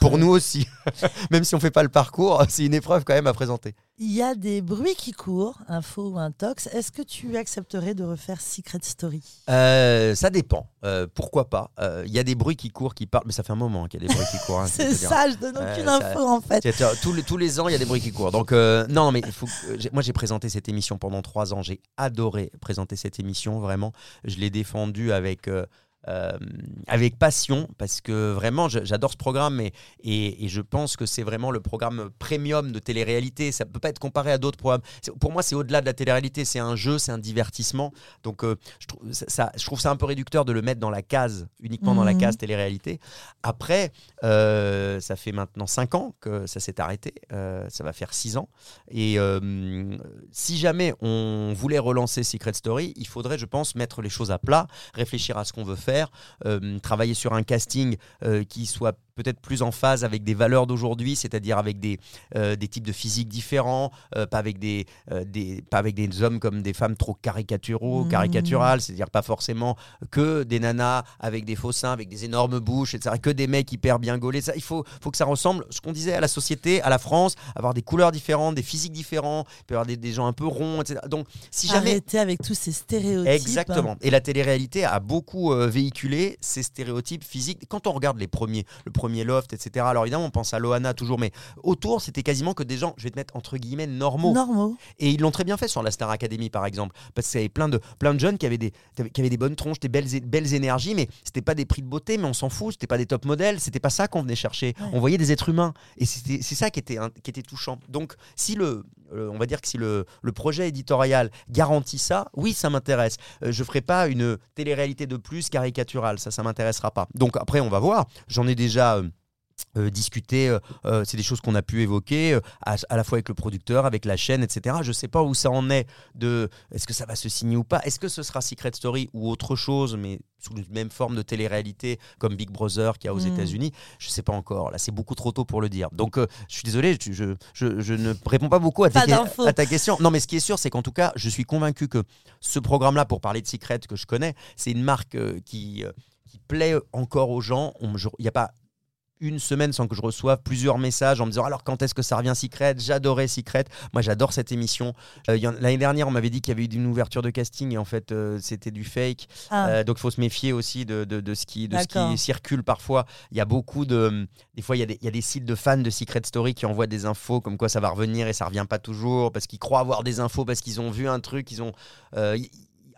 pour nous aussi. même si on fait pas le parcours, c'est une épreuve quand même à présenter. Il y a des bruits qui courent, un faux ou un tox. Est-ce que tu accepterais de refaire Secret Story? Euh, Ça dépend. Euh, pourquoi pas euh, Il y a des bruits qui courent, qui parlent. Mais ça fait un moment qu'il y a des bruits qui courent. Hein, c'est ça, je donne aucune info en fait. tous, les, tous les ans, il y a des bruits qui courent. Donc, non, mais faut, moi, j'ai présenté cette émission pendant trois ans. J'ai adoré présenter cette émission, vraiment. Je l'ai défendue avec euh, avec passion parce que vraiment j'adore ce programme et, et, je pense que c'est vraiment le programme premium de télé-réalité. Ça peut pas être comparé à d'autres programmes. Pour moi, c'est au-delà de la télé-réalité. C'est un jeu, c'est un divertissement. Donc euh, je, trouve ça, je trouve ça un peu réducteur de le mettre dans la case, uniquement dans la mhm. case télé-réalité. Après, euh, ça fait maintenant 5 ans que ça s'est arrêté. ça va faire 6 ans. Et si jamais on voulait relancer Secret Story, il faudrait, je pense, mettre les choses à plat, réfléchir à ce qu'on veut faire euh, travailler sur un casting euh, qui soit peut-être plus en phase avec des valeurs d'aujourd'hui, c'est-à-dire avec des, euh, des types de physique différents, pas, avec des, des, pas avec des hommes comme des femmes trop caricaturaux, mmh. caricaturales, c'est-à-dire pas forcément que des nanas avec des faux seins, avec des énormes bouches, etc., que des mecs hyper bien gaulés. Ça, il faut, faut que ça ressemble, ce qu'on disait, à la société, à la France, avoir des couleurs différentes, des physiques différents, il peut y avoir des, des gens un peu ronds, etc. Donc, si jamais... Arrêter avec tous ces stéréotypes. Exactement. Et la télé-réalité a beaucoup véhiculé ces stéréotypes physiques. Quand on regarde les premiers, le premier Loft, etc., alors évidemment, on pense à Loana toujours, mais autour, c'était quasiment que des gens, je vais te mettre entre guillemets, normaux. Normaux. Et ils l'ont très bien fait sur la Star Academy, par exemple, parce qu'il y avait plein de, plein de jeunes qui avaient des, qui avaient des bonnes tronches, des belles, belles énergies, mais c'était pas des prix de beauté, mais on s'en fout, c'était pas des top modèles, c'était pas ça qu'on venait chercher. On voyait des êtres humains. Et c'est ça qui était, qui était touchant. Donc, si le, on va dire que si le, projet éditorial garantit ça, oui, ça m'intéresse. Euh, je ferai pas une télé-réalité de plus caricaturale, ça, ça m'intéressera pas. Donc après, on va voir. J'en ai déjà. Euh, euh, discuter, c'est des choses qu'on a pu évoquer à, la fois avec le producteur, avec la chaîne, etc. Je ne sais pas où ça en est de est-ce que ça va se signer ou pas, est-ce que ce sera Secret Story ou autre chose, mais sous une même forme de télé-réalité comme Big Brother qui a aux mm. États-Unis? Je ne sais pas encore. Là, c'est beaucoup trop tôt pour le dire. Donc, euh, je suis désolé, je, je, je, ne réponds pas beaucoup à ta, à ta, question. Non, mais ce qui est sûr, c'est qu'en tout cas, je suis convaincu que ce programme-là, pour parler de Secret que je connais, c'est une marque euh, qui, euh, qui plaît encore aux gens. Il n'y a pas une semaine sans que je reçoive plusieurs messages en me disant alors quand est-ce que ça revient Secret? J'adorais Secret. Moi j'adore cette émission. Euh, l'année dernière on m'avait dit qu'il y avait eu une ouverture de casting et en fait euh, c'était du fake. Ah. Euh, donc il faut se méfier aussi de, de, ce, qui, de ce qui circule parfois. Il y a beaucoup de... Des fois il y, a des, il y, a des, sites de fans de Secret Story qui envoient des infos comme quoi ça va revenir et ça revient pas toujours parce qu'ils croient avoir des infos parce qu'ils ont vu un truc, ils ont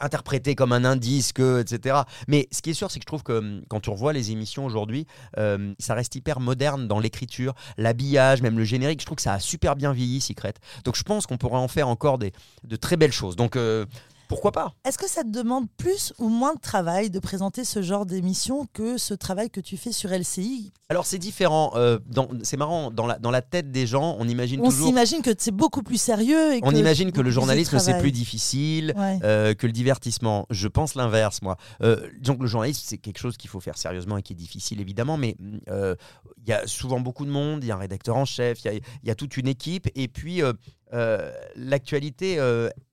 interprété comme un indice que, etc. Mais ce qui est sûr, c'est que je trouve que hum, quand tu revois les émissions aujourd'hui, euh, ça reste hyper moderne dans l'écriture, l'habillage, même le générique. Je trouve que ça a super bien vieilli, Secret. Donc je pense qu'on pourrait en faire encore des, de très belles choses. Donc euh, pourquoi pas Est-ce que ça te demande plus ou moins de travail de présenter ce genre d'émission que ce travail que tu fais sur LCI Alors c'est différent. Euh, c'est marrant, dans la, dans la tête des gens, on imagine on toujours... On s'imagine que c'est beaucoup plus sérieux. Et on imagine que le journalisme c'est plus difficile euh, que le divertissement. Je pense l'inverse, moi. Euh, donc le journalisme c'est quelque chose qu'il faut faire sérieusement et qui est difficile évidemment, mais il y a souvent beaucoup de monde, il y a un rédacteur en chef, il y, y, a toute une équipe, et puis l'actualité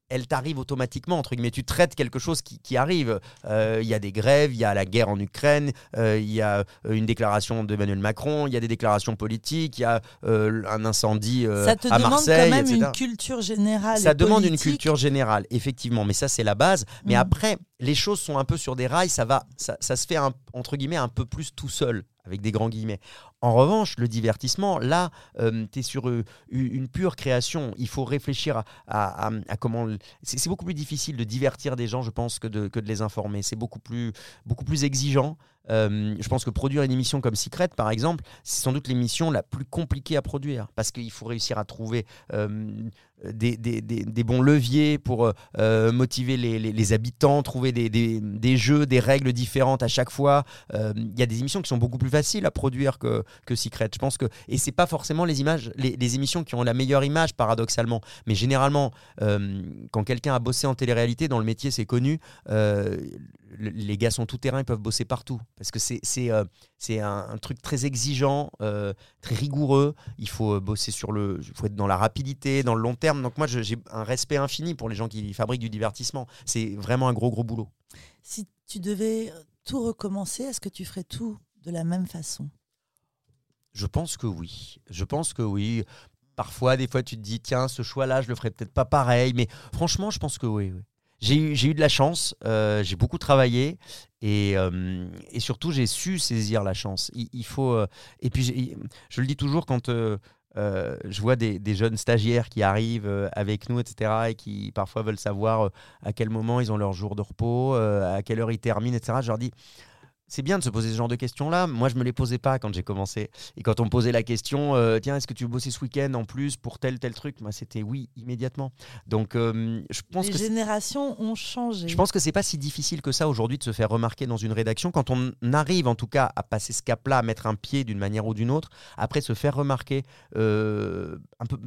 elle t'arrive automatiquement, entre guillemets. Tu traites quelque chose qui, arrive. Euh, il y a des grèves, il y a la guerre en Ukraine, euh, il y a euh, une déclaration d'Emmanuel Macron, il y a des déclarations politiques, il y a un incendie à Marseille. Ça te demande quand même une culture générale. Ça demande une culture générale, effectivement, mais ça c'est la base. Mais mm. après, les choses sont un peu sur des rails, ça va, ça, se fait entre guillemets un peu plus tout seul avec des grands guillemets. En revanche, le divertissement, là, euh, tu es sur euh, une pure création. Il faut réfléchir à, comment... C'est beaucoup plus difficile de divertir des gens, je pense, que de, que de les informer. C'est beaucoup plus, beaucoup plus exigeant. Euh, je pense que produire une émission comme Secret, par exemple, c'est sans doute l'émission la plus compliquée à produire parce qu'il faut réussir à trouver euh, des, bons leviers pour euh, motiver les, habitants, trouver des, jeux, des règles différentes à chaque fois. Il y a des émissions qui sont beaucoup plus faciles à produire que, Secret. Je pense que et c'est pas forcément les images, les, émissions qui ont la meilleure image paradoxalement, mais généralement quand quelqu'un a bossé en télé-réalité dans le métier, c'est connu les gars sont tout terrain, ils peuvent bosser partout. Parce que c'est euh, un, truc très exigeant, euh, très rigoureux. Il faut euh, bosser sur le. Il faut être dans la rapidité, dans le long terme. Donc, moi, j'ai un respect infini pour les gens qui fabriquent du divertissement. C'est vraiment un gros, gros boulot. Si tu devais tout recommencer, est-ce que tu ferais tout de la même façon? Je pense que oui. Je pense que oui. Parfois, des fois, tu te dis, tiens, ce choix-là, je le ferais peut-être pas pareil. Mais franchement, je pense que oui. oui j'ai eu, de la chance, euh, j'ai beaucoup travaillé et, euh, et surtout j'ai su saisir la chance. Il, faut euh, et puis je le dis toujours quand je vois des, des, jeunes stagiaires qui arrivent avec nous, etc., et qui parfois veulent savoir à quel moment ils ont leur jour de repos, à quelle heure ils terminent, etc. Je leur dis c'est bien de se poser ce genre de questions-là. Moi, je me les posais pas quand j'ai commencé. Et quand on me posait la question, euh, tiens, est-ce que tu veux bosser ce week-end en plus pour tel tel truc? Moi, c'était oui immédiatement. Donc, euh, je pense les que générations ont changé. Je pense que c'est pas si difficile que ça aujourd'hui de se faire remarquer dans une rédaction quand on arrive, en tout cas, à passer ce cap-là, à mettre un pied d'une manière ou d'une autre. Après, se faire remarquer euh, un peu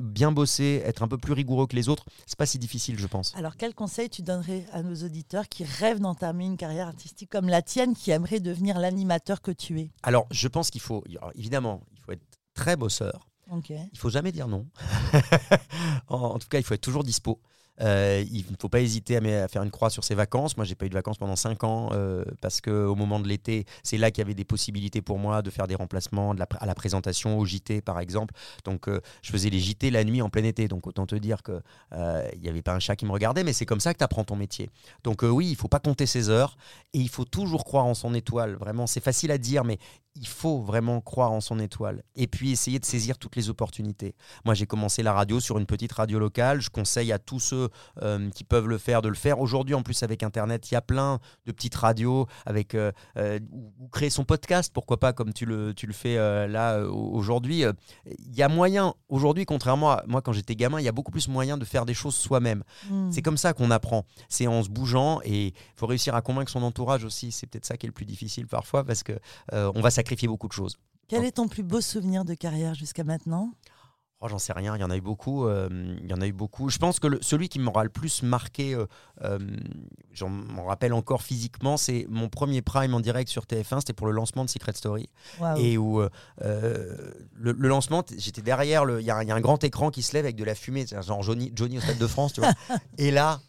bien, bosser, être un peu plus rigoureux que les autres, c'est pas si difficile, je pense. Alors, quel conseil tu donnerais à nos auditeurs qui rêvent d'entamer une carrière artistique comme la tienne, qui aimerait devenir l'animateur que tu es? Alors, je pense qu'il faut, évidemment, il faut être très bosseur. Okay. Il faut jamais dire non. en, tout cas, il faut être toujours dispo. Euh, il ne faut pas hésiter à, faire une croix sur ses vacances. Moi, j'ai pas eu de vacances pendant 5 ans euh, parce qu'au moment de l'été, c'est là qu'il y avait des possibilités pour moi de faire des remplacements à la présentation, au JT par exemple. Donc, euh, je faisais les JT la nuit en plein été. Donc, autant te dire qu'il n'y avait pas un chat qui me regardait, mais c'est comme ça que tu apprends ton métier. Donc, oui, il faut pas compter ses heures et il faut toujours croire en son étoile. Vraiment, c'est facile à dire, mais il faut vraiment croire en son étoile et puis essayer de saisir toutes les opportunités. Moi, j'ai commencé la radio sur une petite radio locale. Je conseille à tous ceux euh, qui peuvent le faire de le faire. Aujourd'hui, en plus, avec Internet, il y a plein de petites radios avec euh, euh, ou, créer son podcast, pourquoi pas, comme tu le, tu le fais là aujourd'hui. Il y a moyen, aujourd'hui, contrairement à moi quand j'étais gamin, il y a beaucoup plus moyen de faire des choses soi-même. Hmm. C'est comme ça qu'on apprend. C'est en se bougeant et il faut réussir à convaincre son entourage aussi. C'est peut-être ça qui est le plus difficile parfois parce que on va beaucoup de choses. Quel est ton plus beau souvenir de carrière jusqu'à maintenant? Oh, j'en sais rien, il y en a eu beaucoup. Euh, il y en a eu beaucoup. Je pense que celui qui m'aura le plus marqué, euh, euh, j'en m'en rappelle encore physiquement, c'est mon premier prime en direct sur TF1. C'était pour le lancement de Secret Story. Et où le, lancement, j'étais derrière, il y, a un grand écran qui se lève avec de la fumée, genre Johnny, Johnny au Stade de France. Tu vois. Et là,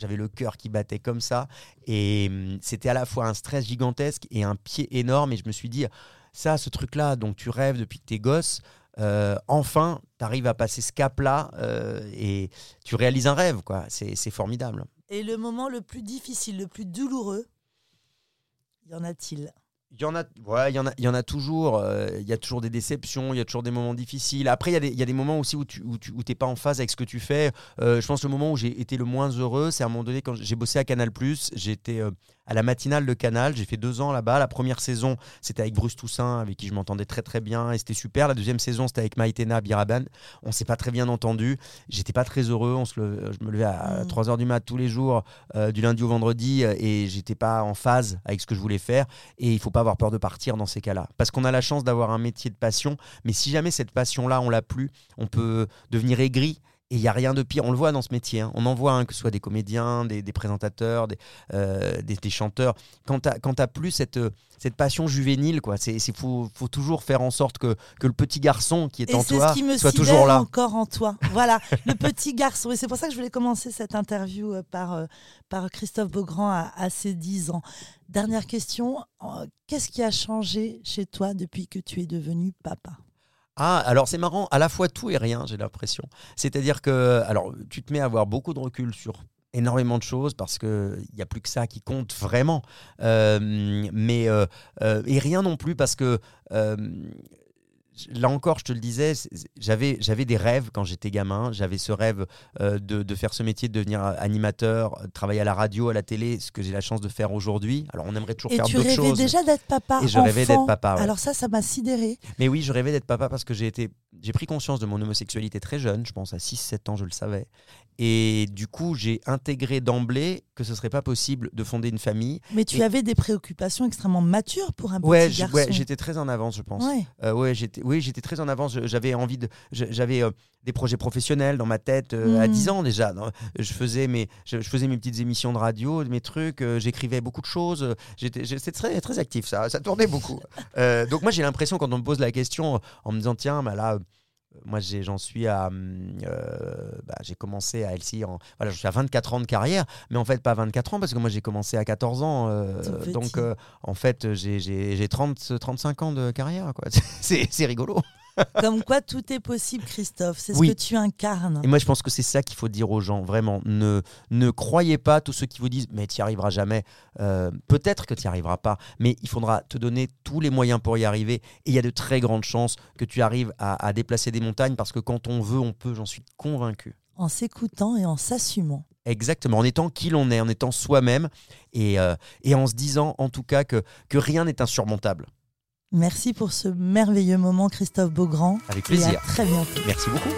j'avais le cœur qui battait comme ça. Et hum, c'était à la fois un stress gigantesque et un pied énorme. Et je me suis dit, ça, ce truc-là, donc tu rêves depuis que t'es gosse. Euh, enfin, tu arrives à passer ce cap-là euh, et tu réalises un rêve, quoi. C'est formidable. Et le moment le plus difficile, le plus douloureux, y en a-t-il? Il y en a, ouais, il y en a, il y en a toujours. Euh, il y a toujours des déceptions, il y a toujours des moments difficiles. Après, il y a des, il y a des moments aussi où tu, où tu, où pas en phase avec ce que tu fais. je pense que le moment où j'ai été le moins heureux, c'est à un moment donné quand j'ai bossé à Canal+. J'étais à la matinale de Canal. J'ai fait deux ans là-bas. La première saison, c'était avec Bruce Toussaint, avec qui je m'entendais très très bien et c'était super. La deuxième saison, c'était avec Maïtena Biraban. On s'est pas très bien entendu. J'étais pas très heureux. On se Je me levais à 3h mm. du mat tous les jours, euh, du lundi au vendredi, euh, et j'étais pas en phase avec ce que je voulais faire. Et il faut pas avoir peur de partir dans ces cas-là. Parce qu'on a la chance d'avoir un métier de passion. Mais si jamais cette passion-là, on l'a plus, on peut devenir aigri et il n'y a rien de pire, on le voit dans ce métier, hein. on en voit, hein, que ce soit des comédiens, des, présentateurs, des, euh, des, chanteurs. Quand tu n'as plus cette, cette passion juvénile, quoi, il faut, faut, toujours faire en sorte que, que le petit garçon qui est en toi ce qui me soit toujours là. encore en toi. Voilà, le petit garçon. Et c'est pour ça que je voulais commencer cette interview euh, par, euh, par Christophe Beaugrand à, à ses 10 ans. Dernière question, qu'est-ce qui a changé chez toi depuis que tu es devenu papa? Ah, alors c'est marrant, à la fois tout et rien, j'ai l'impression. C'est-à-dire que, alors, tu te mets à avoir beaucoup de recul sur énormément de choses parce qu'il n'y a plus que ça qui compte vraiment. Euh, mais, euh, euh, et rien non plus parce que là encore, je te le disais, j'avais, j'avais des rêves quand j'étais gamin. J'avais ce rêve euh, de, de, faire ce métier, de devenir animateur, de travailler à la radio, à la télé, ce que j'ai la chance de faire aujourd'hui. Alors, on aimerait toujours faire d'autres choses. Et tu rêvais déjà d'être papa. Et je rêvais d'être papa. Alors ça, ça m'a sidéré. Mais oui, je rêvais d'être papa parce que j'ai été, j'ai pris conscience de mon homosexualité très jeune. Je pense à 6-7 ans, je le savais. Et du coup, j'ai intégré d'emblée que ce serait pas possible de fonder une famille. Mais tu avais des préoccupations extrêmement matures pour un ouais, petit garçon. Ouais, j'étais très en avance, je pense. Ouais. Euh, ouais, j'étais, oui, j'étais très en avance. J'avais envie de, j'avais euh, des projets professionnels dans ma tête euh, à 10 hmm. ans déjà. Je faisais mes, je, faisais mes petites émissions de radio, mes trucs. j'écrivais beaucoup de choses. J'étais, c'était très, très actif. Ça, ça tournait beaucoup. donc moi, j'ai l'impression quand on me pose la question en me disant tiens, bah là moi, j'en suis à. Hum, euh, bah, j'ai commencé à Elsie. En, voilà, je suis à 24 ans de carrière, mais en fait, pas 24 ans, parce que moi, j'ai commencé à 14 ans. Euh, donc, euh, en fait, j'ai 30, 35 ans de carrière. C'est rigolo. Comme quoi tout est possible, Christophe. C'est ce que tu incarnes. Et moi, je pense que c'est ça qu'il faut dire aux gens. Vraiment, ne, ne croyez pas tous ceux qui vous disent Mais tu n'y arriveras jamais. Euh, peut-être que tu n'y arriveras pas, mais il faudra te donner tous les moyens pour y arriver. Et il y a de très grandes chances que tu arrives à, déplacer des montagnes parce que quand on veut, on peut. J'en suis convaincu. En s'écoutant et en s'assumant. Exactement, en étant qui l'on est, en étant soi-même et, euh, et en se disant en tout cas que, que rien n'est insurmontable. Merci pour ce merveilleux moment, Christophe Beaugrand. Avec plaisir. très bientôt. Merci beaucoup.